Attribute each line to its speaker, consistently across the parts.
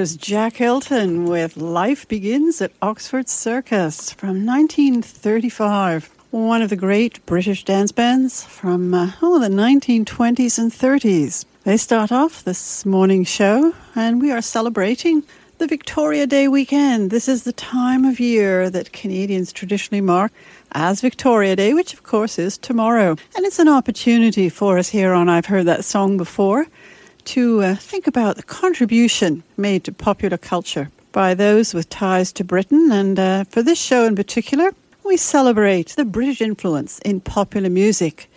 Speaker 1: Was Jack Hylton with Life Begins at Oxford Circus from 1935. One of the great British dance bands from uh, oh, the 1920s and 30s. They start off this morning show, and we are celebrating the Victoria Day weekend. This is the time of year that Canadians traditionally mark as Victoria Day, which of course is tomorrow. And it's an opportunity for us here on I've Heard That Song Before to uh, think about the contribution made to popular culture by those with ties to Britain. And uh, for this show in particular, we celebrate the British influence in popular music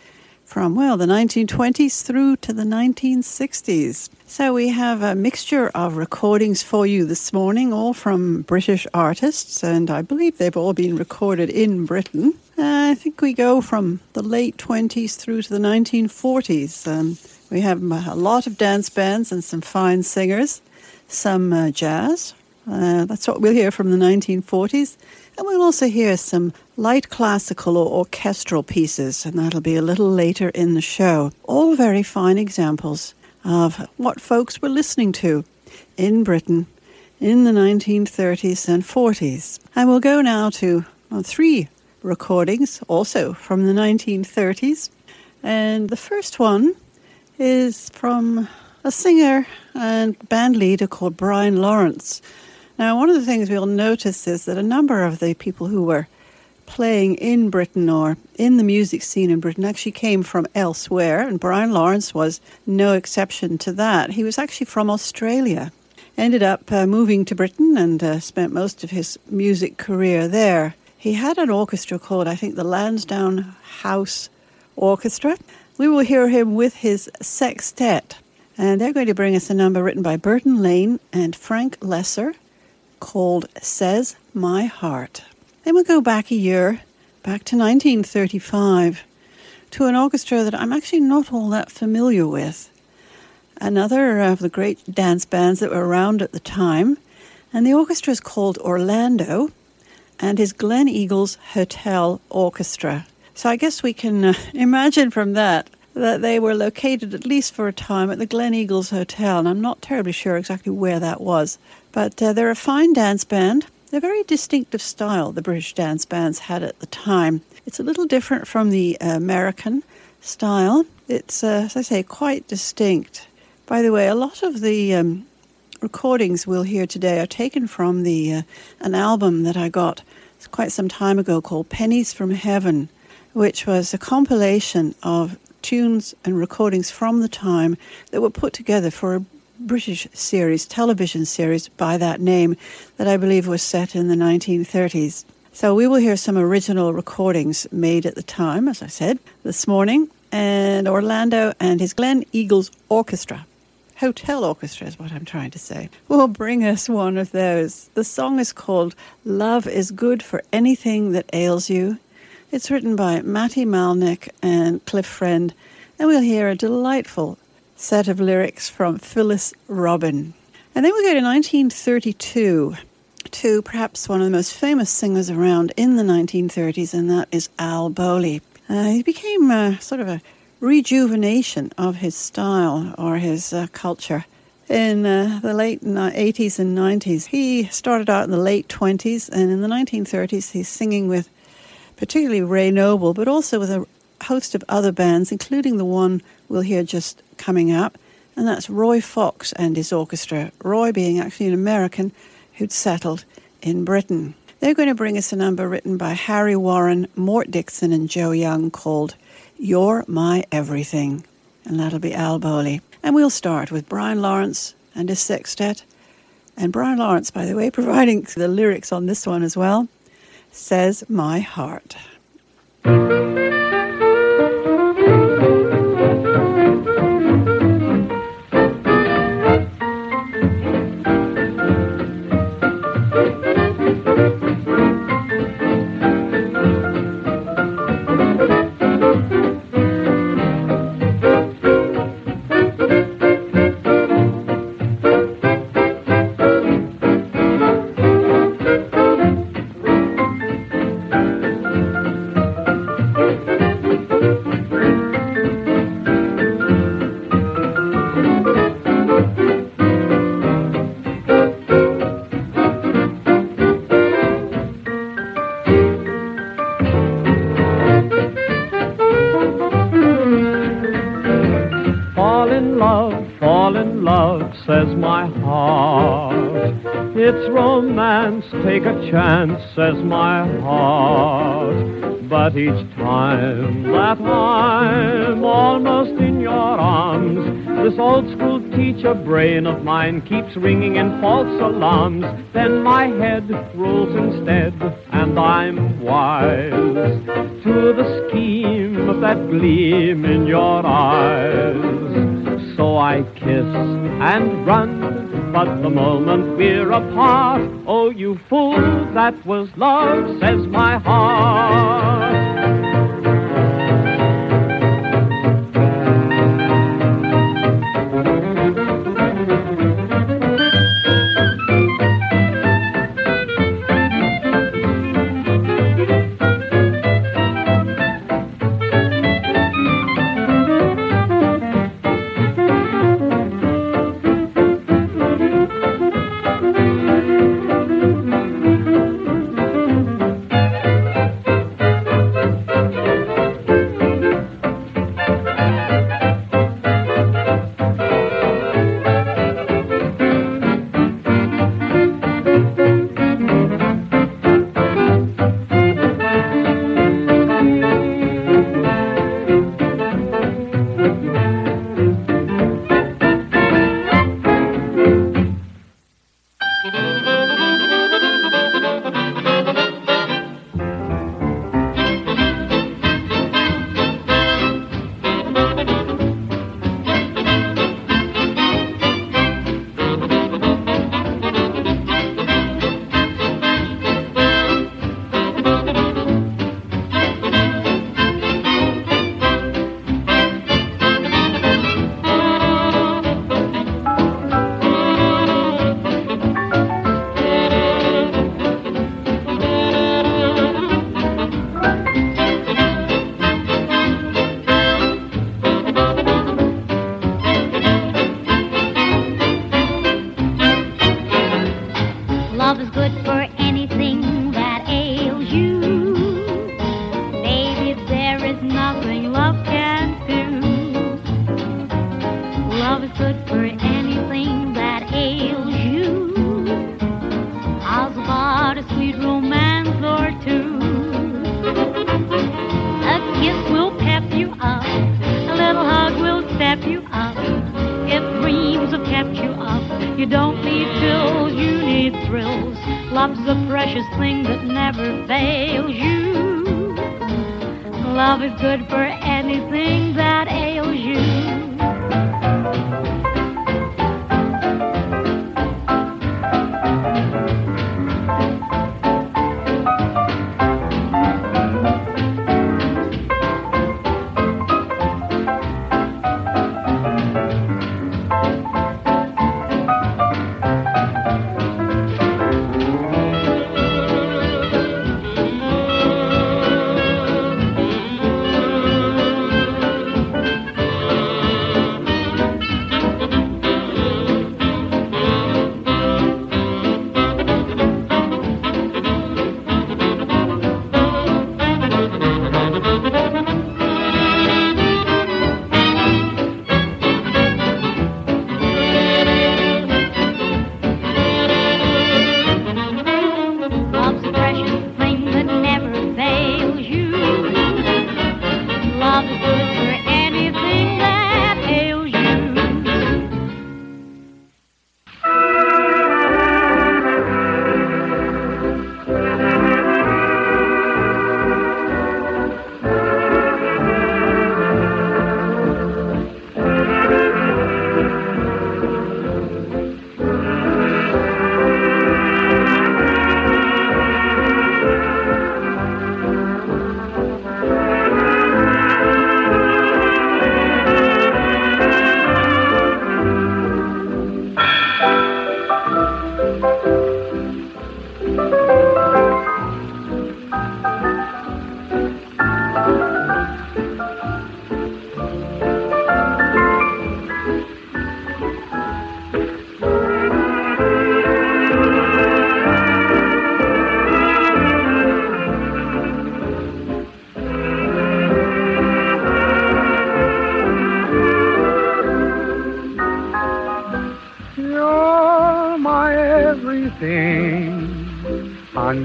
Speaker 1: from, well, the 1920s through to the 1960s. So we have a mixture of recordings for you this morning, all from British artists, and I believe they've all been recorded in Britain. Uh, I think we go from the late 20s through to the 1940s. Um, we have a lot of dance bands and some fine singers, some uh, jazz. Uh, that's what we'll hear from the 1940s. And we'll also hear some light classical or orchestral pieces, and that'll be a little later in the show. All very fine examples of what folks were listening to in Britain in the 1930s and 40s. And we'll go now to well, three recordings, also from the 1930s. And the first one is from a singer and band leader called Brian Lawrance. Now, one of the things we'll notice is that a number of the people who were playing in Britain or in the music scene in Britain actually came from elsewhere, and Brian Lawrance was no exception to that. He was actually from Australia. ended up uh, moving to Britain and uh, spent most of his music career there. He had an orchestra called, I think, the Lansdowne House Orchestra. We will hear him with his sextet, and they're going to bring us a number written by Burton Lane and Frank Loesser called Says My Heart. Then we'll go back a year, back to 1935, to an orchestra that I'm actually not all that familiar with. Another of the great dance bands that were around at the time, and the orchestra is called Orlando and is Gleneagles Hotel Orchestra. So I guess we can uh, imagine from that that they were located at least for a time at the Gleneagles Hotel, and I'm not terribly sure exactly where that was. But uh, they're a fine dance band, They're very distinctive style the British dance bands had at the time. It's a little different from the American style. It's, uh, as I say, quite distinct. By the way, a lot of the um, recordings we'll hear today are taken from the uh, an album that I got quite some time ago called Pennies from Heaven, which was a compilation of tunes and recordings from the time that were put together for a British series, television series by that name that I believe was set in the 1930s. So we will hear some original recordings made at the time, as I said, this morning, and Orlando and his Gleneagles Orchestra. Hotel Orchestra is what I'm trying to say. Will bring us one of those. The song is called Love is Good for Anything That Ails You. It's written by Matty Malneck and Cliff Friend, and we'll hear a delightful set of lyrics from Phyllis Robin. And then we go to 1932 to perhaps one of the most famous singers around in the 1930s, and that is Al Bowlly. Uh, he became uh, sort of a rejuvenation of his style or his uh, culture in uh, the late 80s and 90s. He started out in the late 20s, and in the 1930s, he's singing with particularly Ray Noble, but also with a host of other bands, including the one we'll hear just coming up, and that's Roy Fox and his orchestra. Roy being actually an American who'd settled in Britain. They're going to bring us a number written by Harry Warren, Mort Dixon, and Joe Young called You're My Everything. And that'll be Al Bowlly. And we'll start with Brian Lawrance and his sextet. And Brian Lawrance, by the way, providing the lyrics on this one as well, says My Heart.
Speaker 2: Take a chance, says my heart. But each time that I'm almost in your arms, this old school teacher brain of mine keeps ringing in false alarms. Then my head rolls instead, and I'm wise to the scheme of that gleam in your eyes. So I kiss and run but the moment we're apart, oh, you fool, that was love, says my heart.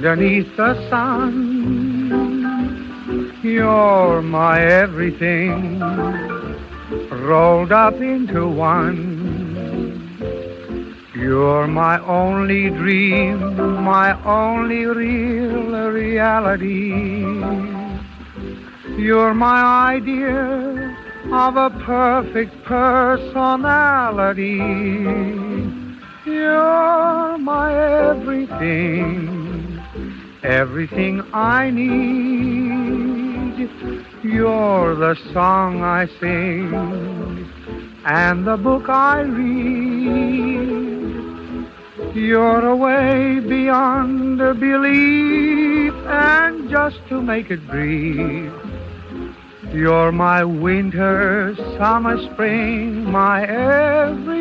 Speaker 3: Underneath the sun. You're my everything rolled up into one. You're my only dream, my only real reality. You're my idea of a perfect personality. You're my everything, everything I need. You're the song I sing and the book I read. You're away beyond belief, and just to make it brief, you're my winter, summer, spring, my everything.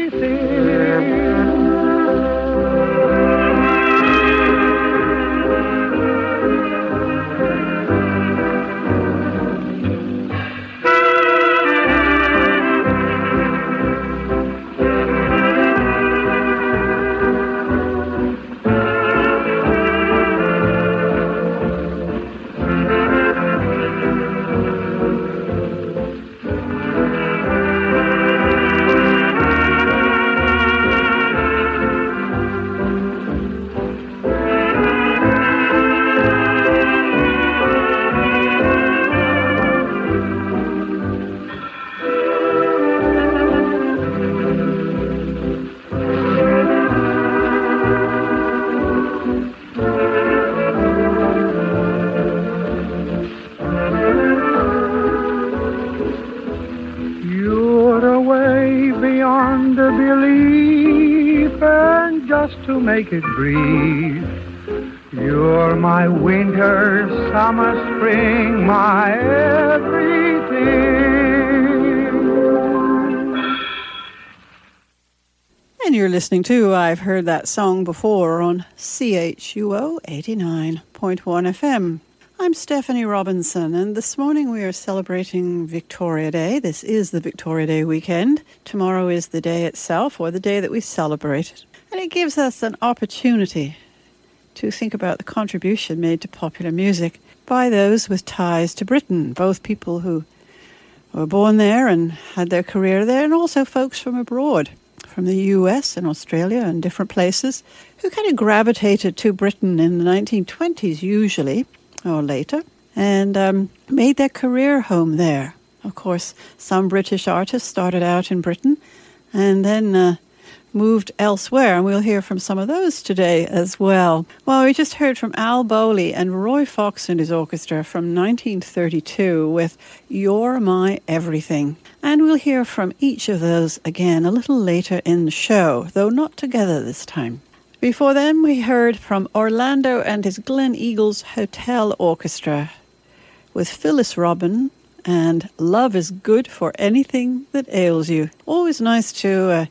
Speaker 3: Make it brief, you're my winter, summer, spring, my everything.
Speaker 1: And you're listening to I've Heard That Song Before on CHUO 89.1 FM. I'm Stephanie Robinson, and this morning we are celebrating Victoria Day. This is the Victoria Day weekend. Tomorrow is the day itself, or the day that we celebrate it. And it gives us an opportunity to think about the contribution made to popular music by those with ties to Britain, both people who were born there and had their career there, and also folks from abroad from the US and Australia and different places who kind of gravitated to Britain in the 1920s, usually, or later, and um, made their career home there. Of course, some British artists started out in Britain and then uh, moved elsewhere, and we'll hear from some of those today as well. Well, we just heard from Al Bowlly and Roy Fox and his orchestra from 1932 with You're My Everything. And we'll hear from each of those again a little later in the show, though not together this time. Before then, we heard from Orlando and his Gleneagles Hotel Orchestra with Phyllis Robin and Love is Good for Anything That Ails You. Always nice to uh,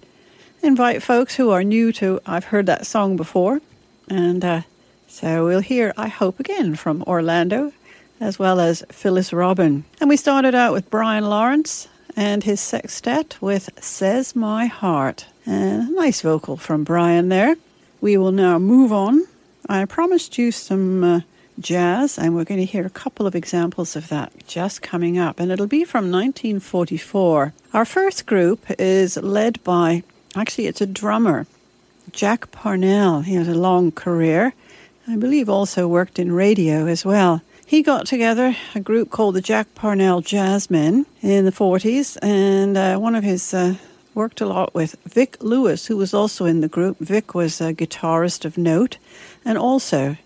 Speaker 1: invite folks who are new to I've heard that song before. And uh, so we'll hear, I hope, again from Orlando as well as Phyllis Robin. And we started out with Brian Lawrance and his sextet with Says My Heart. And a nice vocal from Brian there. We will now move on. I promised you some uh, jazz, and we're going to hear a couple of examples of that just coming up. And it'll be from 1944. Our first group is led by Actually, it's a drummer, Jack Parnell. He has a long career. I believe also worked in radio as well. He got together a group called the Jack Parnell Jazzmen in the 40s, and uh, one of his uh, worked a lot with Vic Lewis, who was also in the group. Vic was a guitarist of note, and also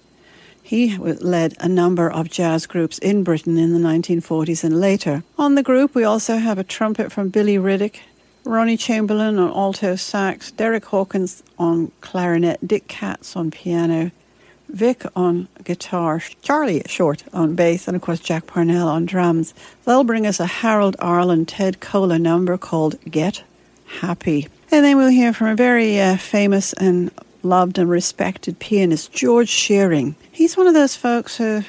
Speaker 1: he led a number of jazz groups in Britain in the 1940s and later. On the group, we also have a trumpet from Billy Riddick, Ronnie Chamberlain on alto sax, Derek Hawkins on clarinet, Dick Katz on piano, Vic on guitar, Charlie Short on bass, and of course Jack Parnell on drums. They'll bring us a Harold Arlen Ted Koehler number called Get Happy. And then we'll hear from a very uh, famous and loved and respected pianist, George Shearing. He's one of those folks who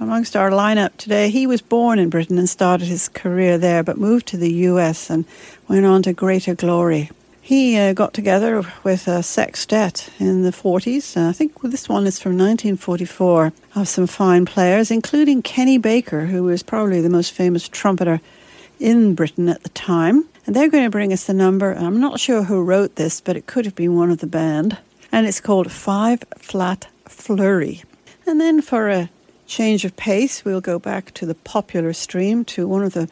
Speaker 1: amongst our lineup today. He was born in Britain and started his career there, but moved to the US and went on to greater glory. He uh, got together with a sextet in the 40s. Uh, I think this one is from 1944 of some fine players, including Kenny Baker, who was probably the most famous trumpeter in Britain at the time. And they're going to bring us the number, I'm not sure who wrote this, but it could have been one of the band. And it's called Five Flat Flurry. And then for a change of pace, we'll go back to the popular stream to one of the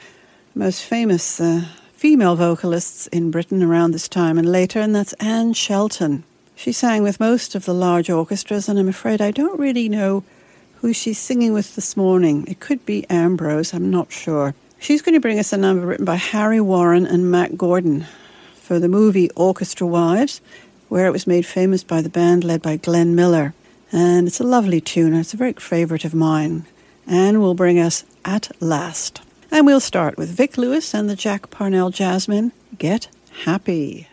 Speaker 1: most famous uh, female vocalists in Britain around this time and later, and that's Anne Shelton. She sang with most of the large orchestras, and I'm afraid I don't really know who she's singing with this morning. It could be Ambrose, I'm not sure. She's going to bring us a number written by Harry Warren and Mack Gordon for the movie Orchestra Wives, where it was made famous by the band led by Glenn Miller. And it's a lovely tune, it's a very favourite of mine. And will bring us At Last. And we'll start with Vic Lewis and the Jack Parnell Jazzmen Get Happy.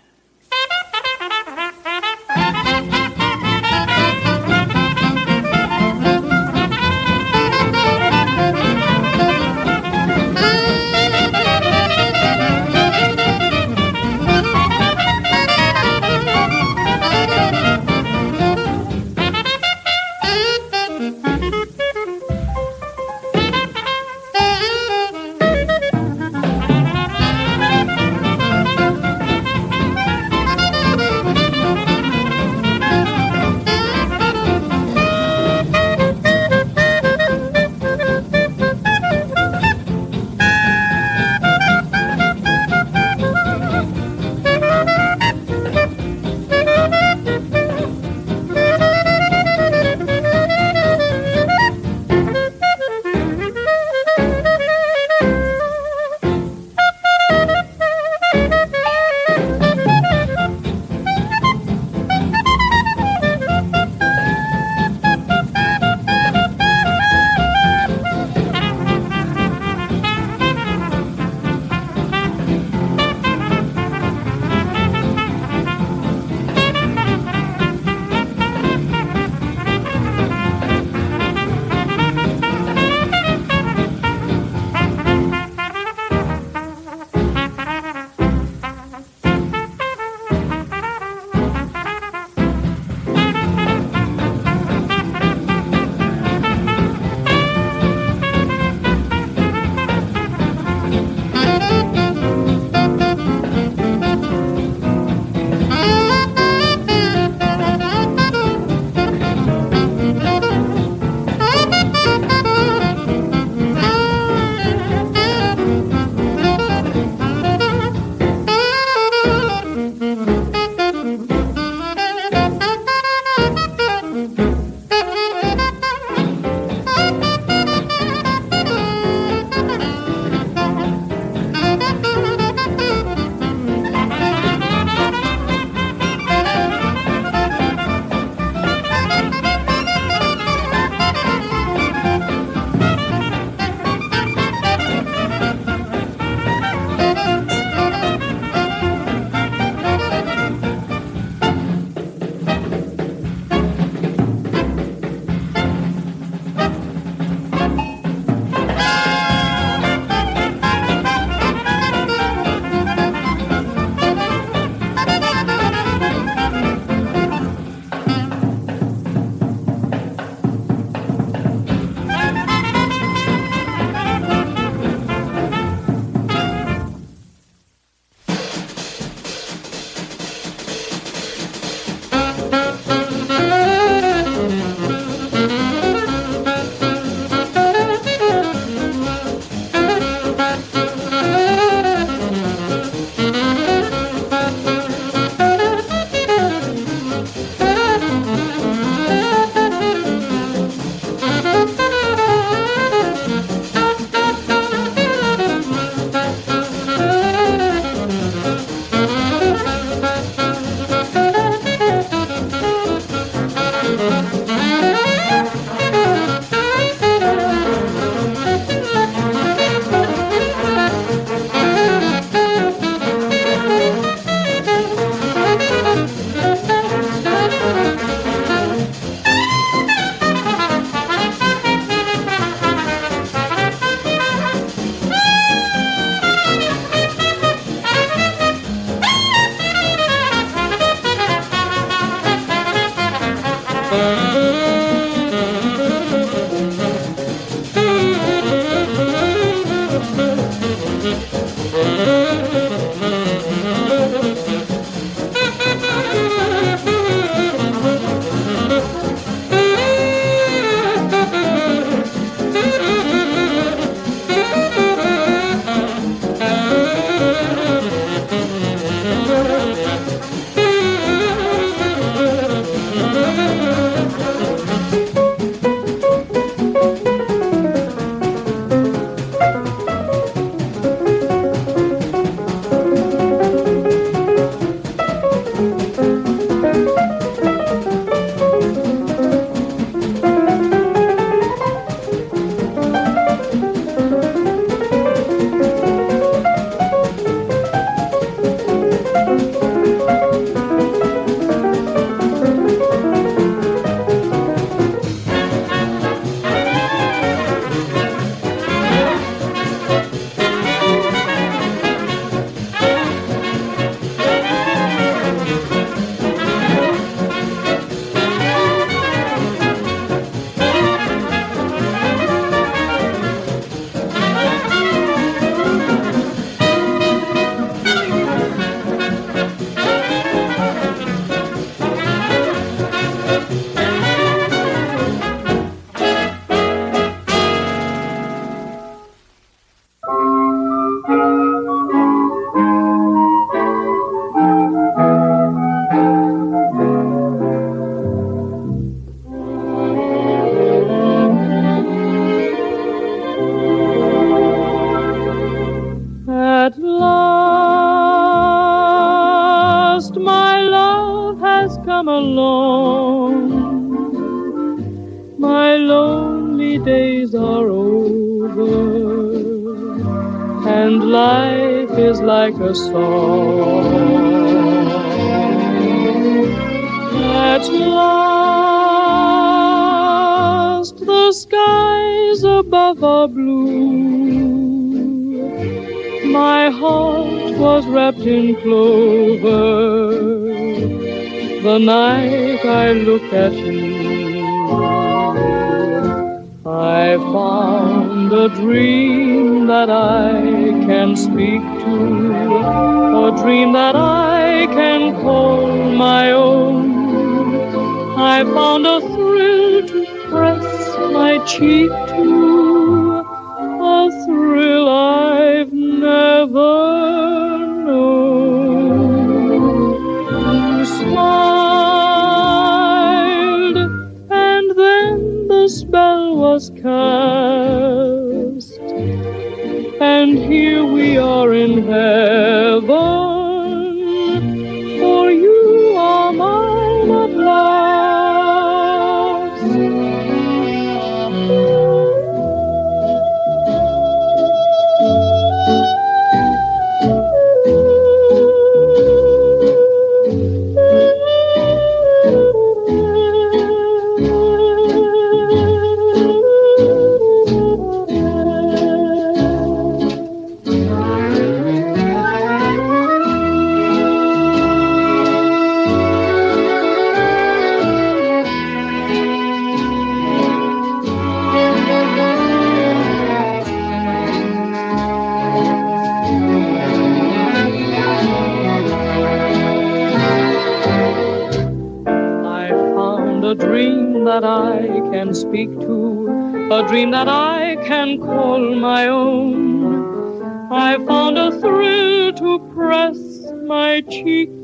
Speaker 4: Speak to, a dream that I can call my own. I found a thrill to press my cheek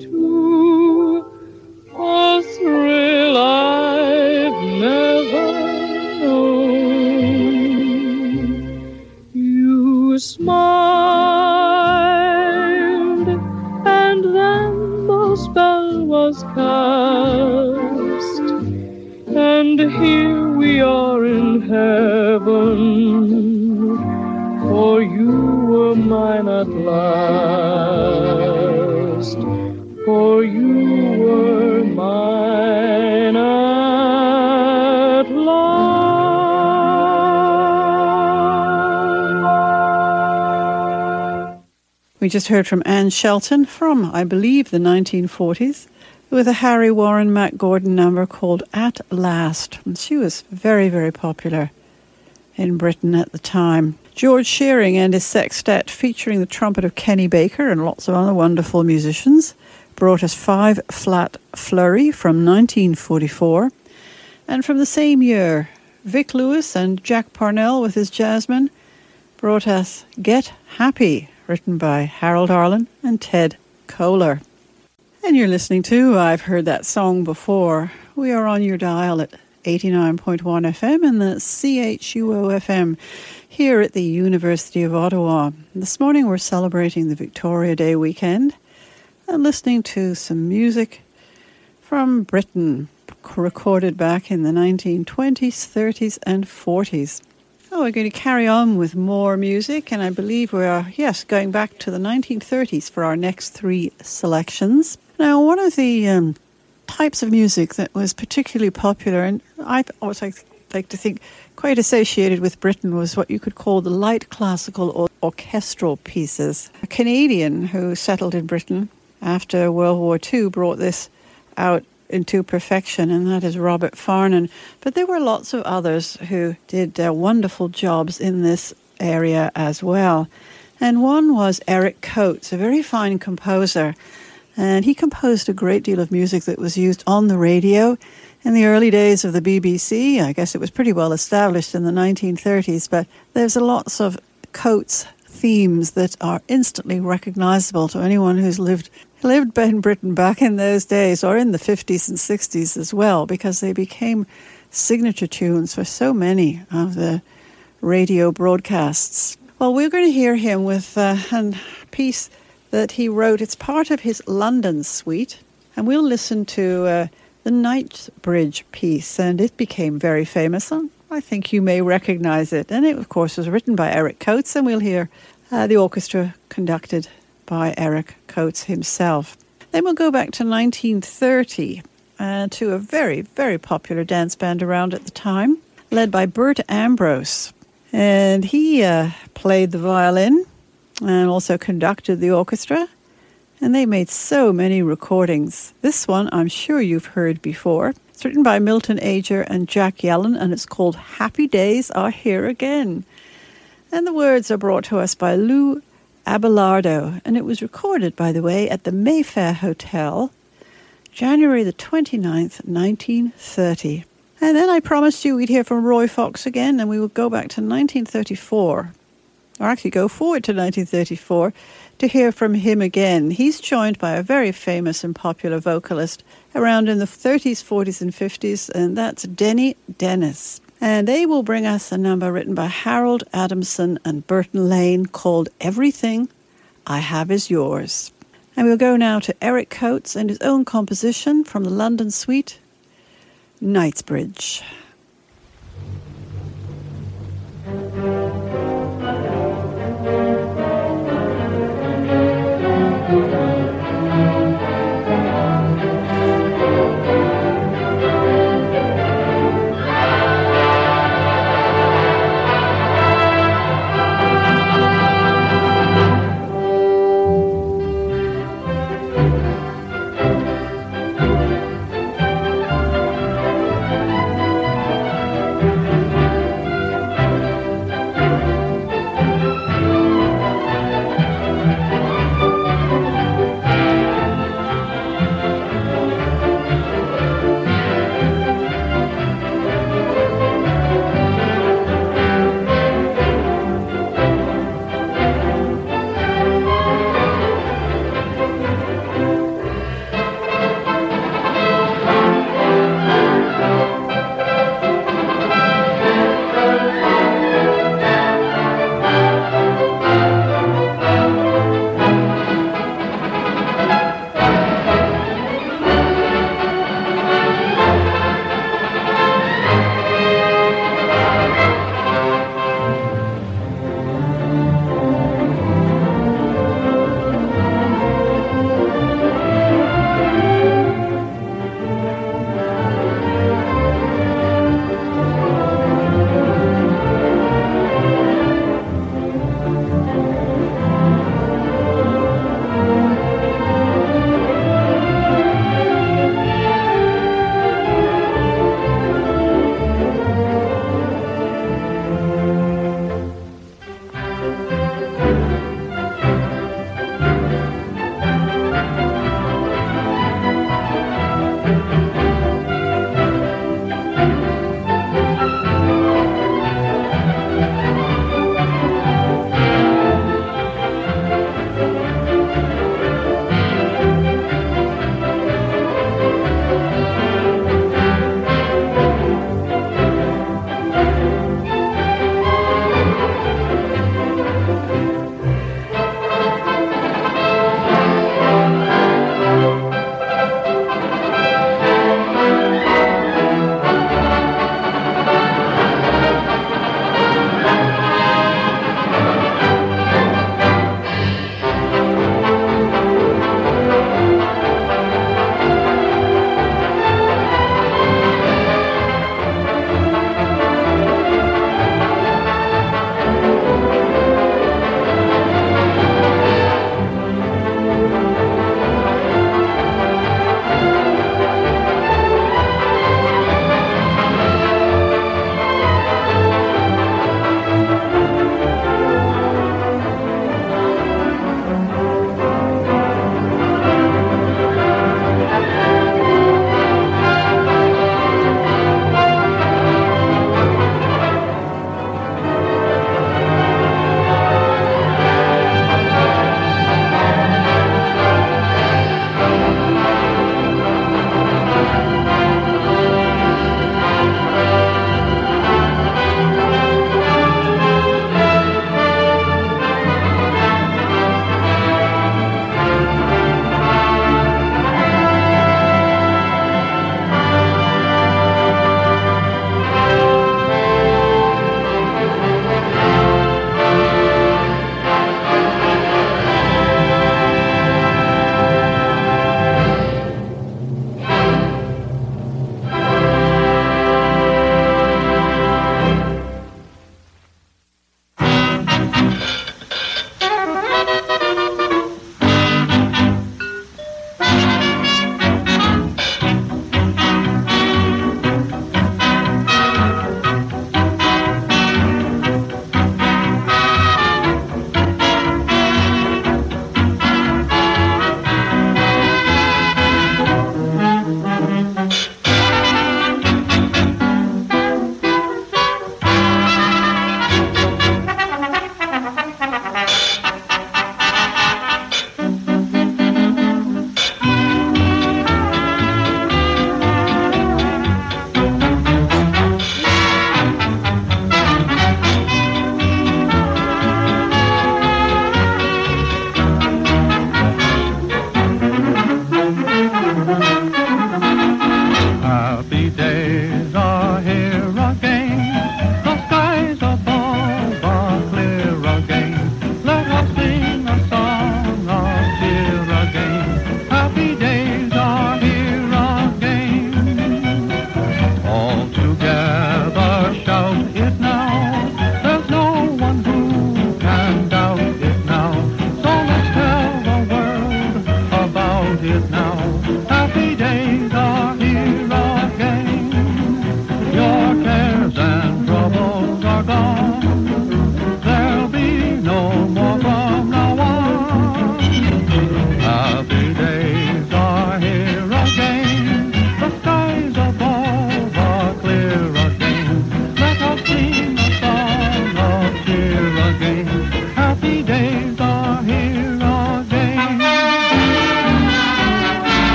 Speaker 4: We
Speaker 1: just heard from Anne Shelton from, I believe, the 1940s with a Harry Warren Mack Gordon number called At Last. And she was very, very popular in Britain at the time. George Shearing and his sextet, featuring the trumpet of Kenny Baker and lots of other wonderful musicians, brought us Five Flat Flurry from 1944. And from the same year, Vic Lewis and Jack Parnell with his Jazzmen brought us Get Happy, written by Harold Arlen and Ted Koehler. And you're listening to I've Heard That Song Before. We are on your dial at 89.1 FM and the CHUO FM here at the University of Ottawa. This morning we're celebrating the Victoria Day weekend and listening to some music from Britain recorded back in the 1920s, 30s, and 40s. Oh, we're going to carry on with more music, and I believe we are, yes, going back to the 1930s for our next three selections. Now, one of the um, types of music that was particularly popular, and I always like, like to think quite associated with Britain, was what you could call the light classical or orchestral pieces. A Canadian who settled in Britain after World War II brought this out into perfection, and that is Robert Farnon. But there were lots of others who did uh, wonderful jobs in this area as well. And one was Eric Coates, a very fine composer. And he composed a great deal of music that was used on the radio in the early days of the BBC. I guess it was pretty well established in the 1930s, but there's lots of Coates themes that are instantly recognizable to anyone who's lived lived in Britain back in those days or in the 50s and 60s as well because they became signature tunes for so many of the radio broadcasts. Well, we're going to hear him with uh, a piece that he wrote. It's part of his London suite, and we'll listen to uh, the Knightsbridge piece, and it became very famous. I think you may recognize it. And it, of course, was written by Eric Coates, and we'll hear uh, the orchestra conducted by Eric Coates himself. Then we'll go back to 1930 uh, to a very, very popular dance band around at the time, led by Bert Ambrose. And he uh, played the violin and also conducted the orchestra. And they made so many recordings. This one I'm sure you've heard before. It's written by Milton Ager and Jack Yellen, and it's called Happy Days Are Here Again. And the words are brought to us by Lou Abelardo, and it was recorded, by the way, at the Mayfair Hotel, January the 29th, 1930. And then I promised you we'd hear from Roy Fox again, and we would go back to 1934, or actually go forward to 1934 to hear from him again. He's joined by a very famous and popular vocalist around in the 30s, 40s, and 50s, and that's Denny Dennis. And they will bring us a number written by Harold Adamson and Burton Lane called Everything I Have Is Yours. And we'll go now to Eric Coates and his own composition from the London Suite, Knightsbridge.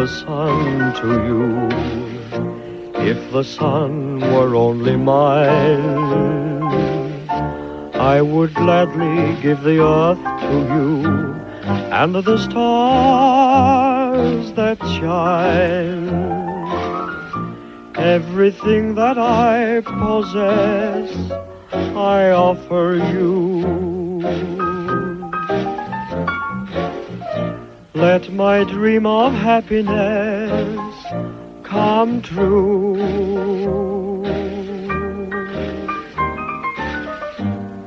Speaker 5: The sun to you if the sun were only mine. I would gladly give the earth to you and the stars that shine. Everything that I possess, I offer you. Let my dream of happiness come true.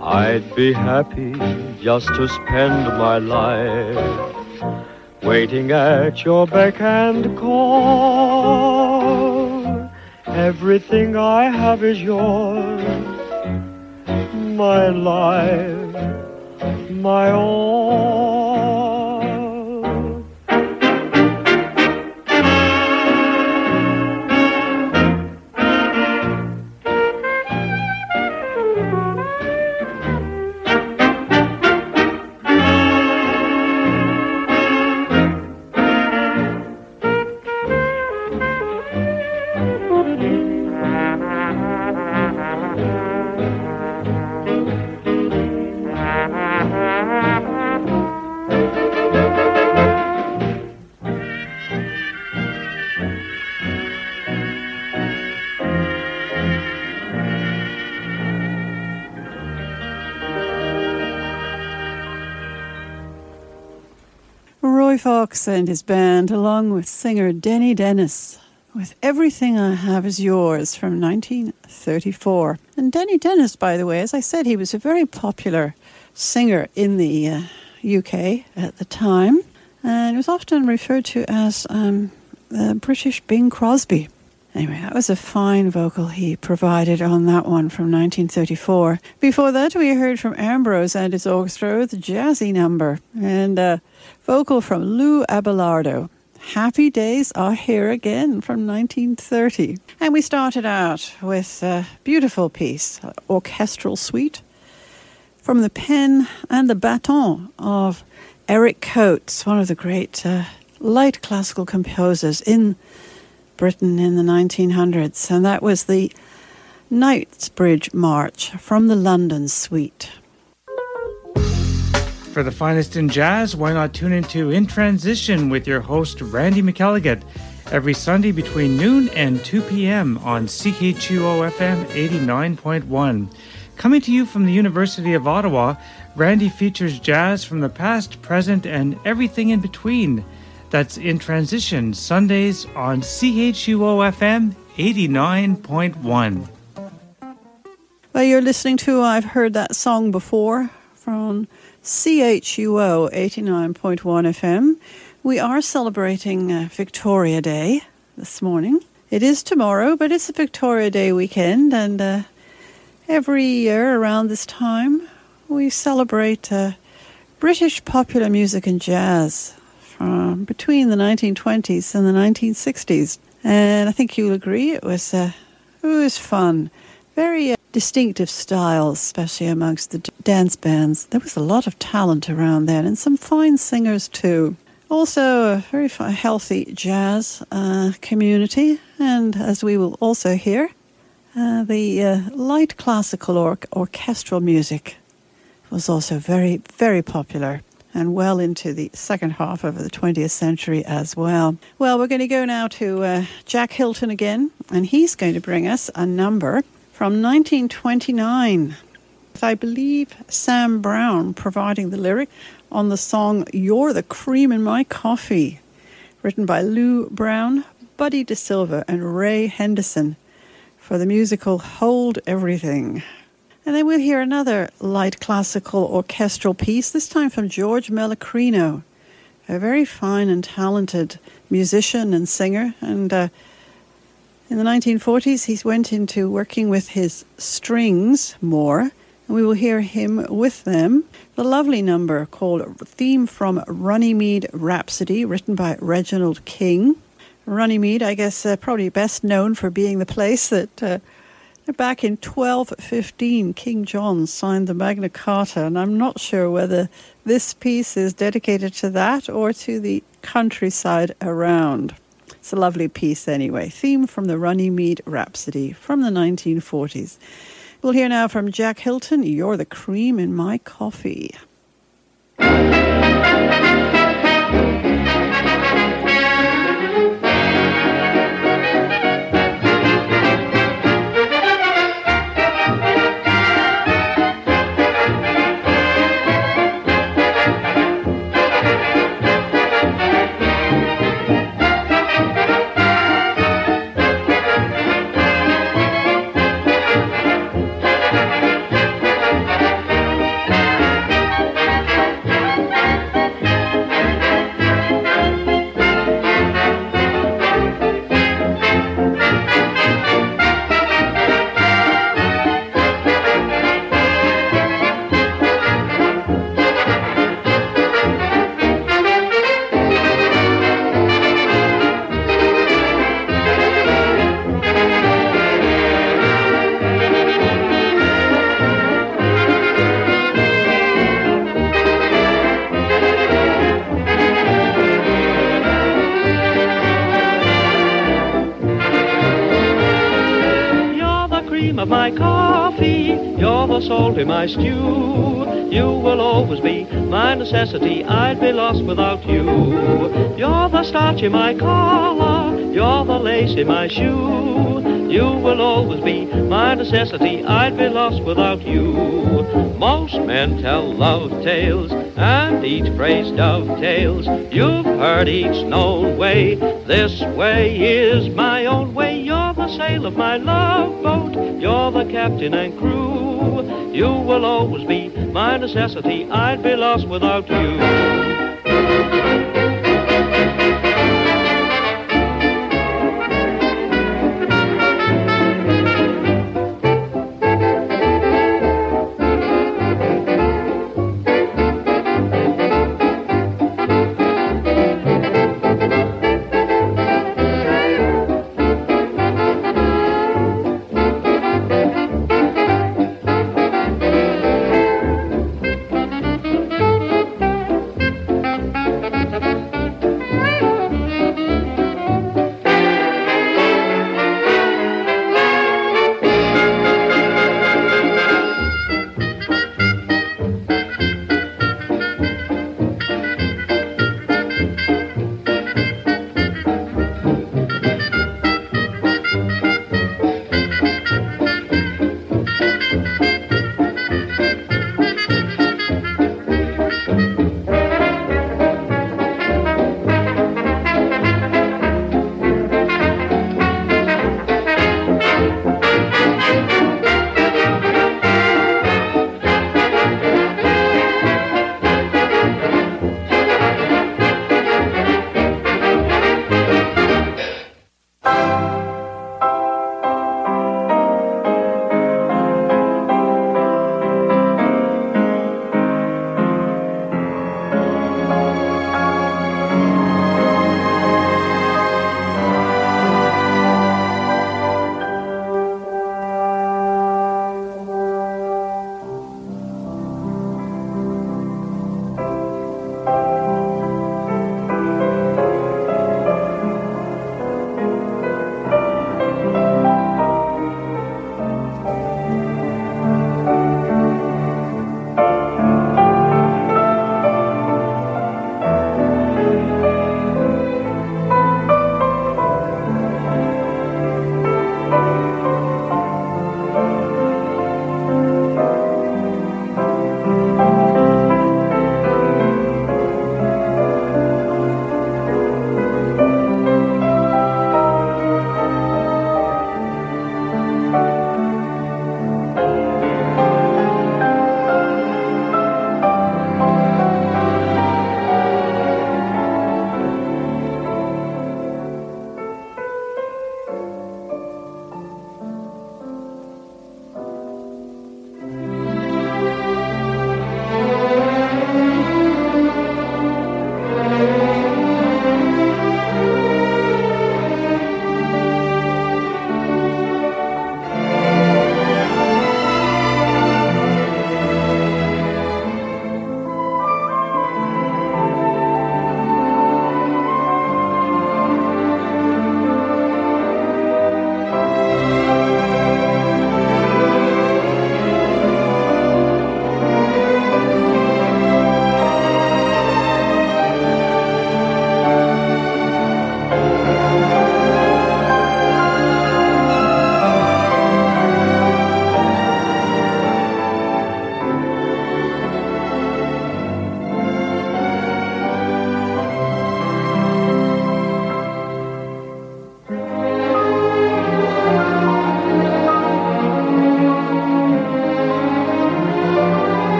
Speaker 5: I'd be happy just to spend my life waiting at your beck and call. Everything I have is yours, my life, my all.
Speaker 1: Fox and his band, along with singer Denny Dennis, with Everything I Have Is Yours from 1934. And Denny Dennis, by the way, as I said, he was a very popular singer in the uh, UK at the time and was often referred to as um, the British Bing Crosby. Anyway, that was a fine vocal he provided on that one from 1934. Before that, we heard from Ambrose and his orchestra with Jazzy Number and a vocal from Lou Abelardo. Happy Days Are Here Again from 1930. And we started out with a beautiful piece, orchestral suite, from the pen and the baton of Eric Coates, one of the great uh, light classical composers in Britain in the 1900s, and that was the Knightsbridge March from the London Suite.
Speaker 6: For the finest in jazz, why not tune into In Transition with your host Randy McElligott every Sunday between noon and 2 p.m. on CHUO FM 89.1. Coming to you from the University of Ottawa, Randy features jazz from the past, present, and everything in between. That's in transition Sundays on CHUO FM 89.1.
Speaker 1: Well, you're listening to I've Heard That Song Before from CHUO 89.1 FM. We are celebrating uh, Victoria Day this morning. It is tomorrow, but it's a Victoria Day weekend, and uh, every year around this time we celebrate uh, British popular music and jazz from between the 1920s and the 1960s. And I think you'll agree it was uh, it was fun, very uh, distinctive styles, especially amongst the dance bands. There was a lot of talent around then, and some fine singers too. Also, a very healthy jazz uh, community, and as we will also hear, uh, the uh, light classical or orchestral music was also very, very popular and well into the second half of the 20th century as well. Well, we're going to go now to uh, Jack Hylton again, and he's going to bring us a number from 1929. I believe Sam Browne providing the lyric on the song You're the Cream in My Coffee, written by Lew Brown, Buddy DeSylva, and Ray Henderson for the musical Hold Everything. And then we'll hear another light classical orchestral piece, this time from George Melachrino, a very fine and talented musician and singer. And uh, in the 1940s, he went into working with his strings more And we will hear him with them. The lovely number called Theme from Runnymede Rhapsody, written by Reginald King. Runnymede, I guess, uh, probably best known for being the place that uh, back in 1215 King John signed the Magna Carta, and I'm not sure whether this piece is dedicated to that or to the countryside around. It's a lovely piece anyway. Theme from the Runnymede Rhapsody from the 1940s. We'll hear now from Jack Hylton, You're the Cream in My Coffee.
Speaker 7: Stew. You will always be my necessity, I'd be lost without you. You're the starch in my collar, you're the lace in my shoe. You will always be my necessity, I'd be lost without you. Most men tell love tales, and each phrase dovetails. You've heard each known way, this way is my own way. You're the sail of my love boat, you're the captain and crew. You will always be my necessity. I'd be lost without you.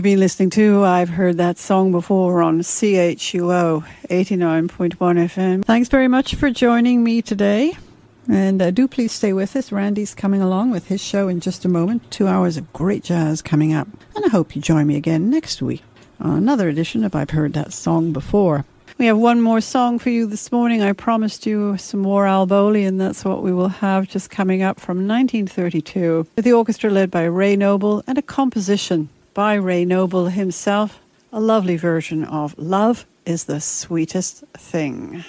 Speaker 1: You've been listening to I've Heard That Song Before on CHUO 89.1 FM. Thanks very much for joining me today. And uh, do please stay with us. Randy's coming along with his show in just a moment. Two hours of great jazz coming up. And I hope you join me again next week on another edition of I've Heard That Song Before. We have one more song for you this morning. I promised you some more Al Bowlly, and that's what we will have just coming up from 1932 with the orchestra led by Ray Noble and a composition by Ray Noble himself. A lovely version of Love is the Sweetest Thing.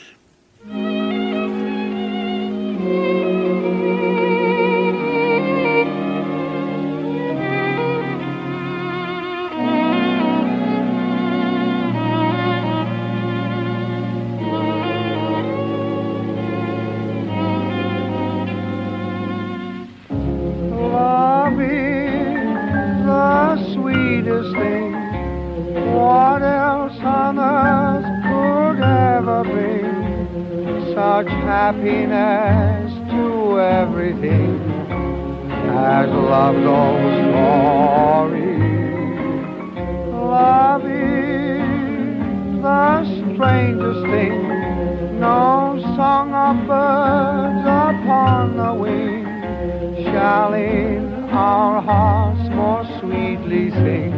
Speaker 3: Happiness to everything as love goes glory. Love is the strangest thing, no song of birds upon the wing shall in our hearts more sweetly sing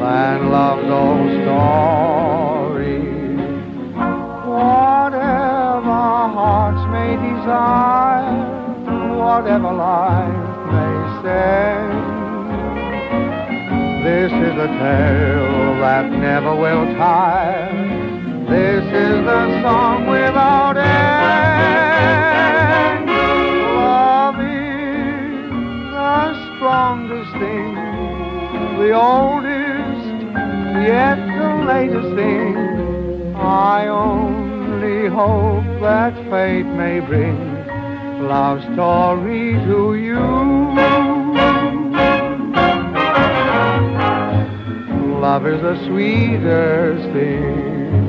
Speaker 3: than love those stories. May desire, whatever life may send. This is a tale that never will tire. This is the song without end. Love is the strongest thing, the oldest, yet the latest thing I own only hope that fate may bring love story to you. Love is the sweetest thing.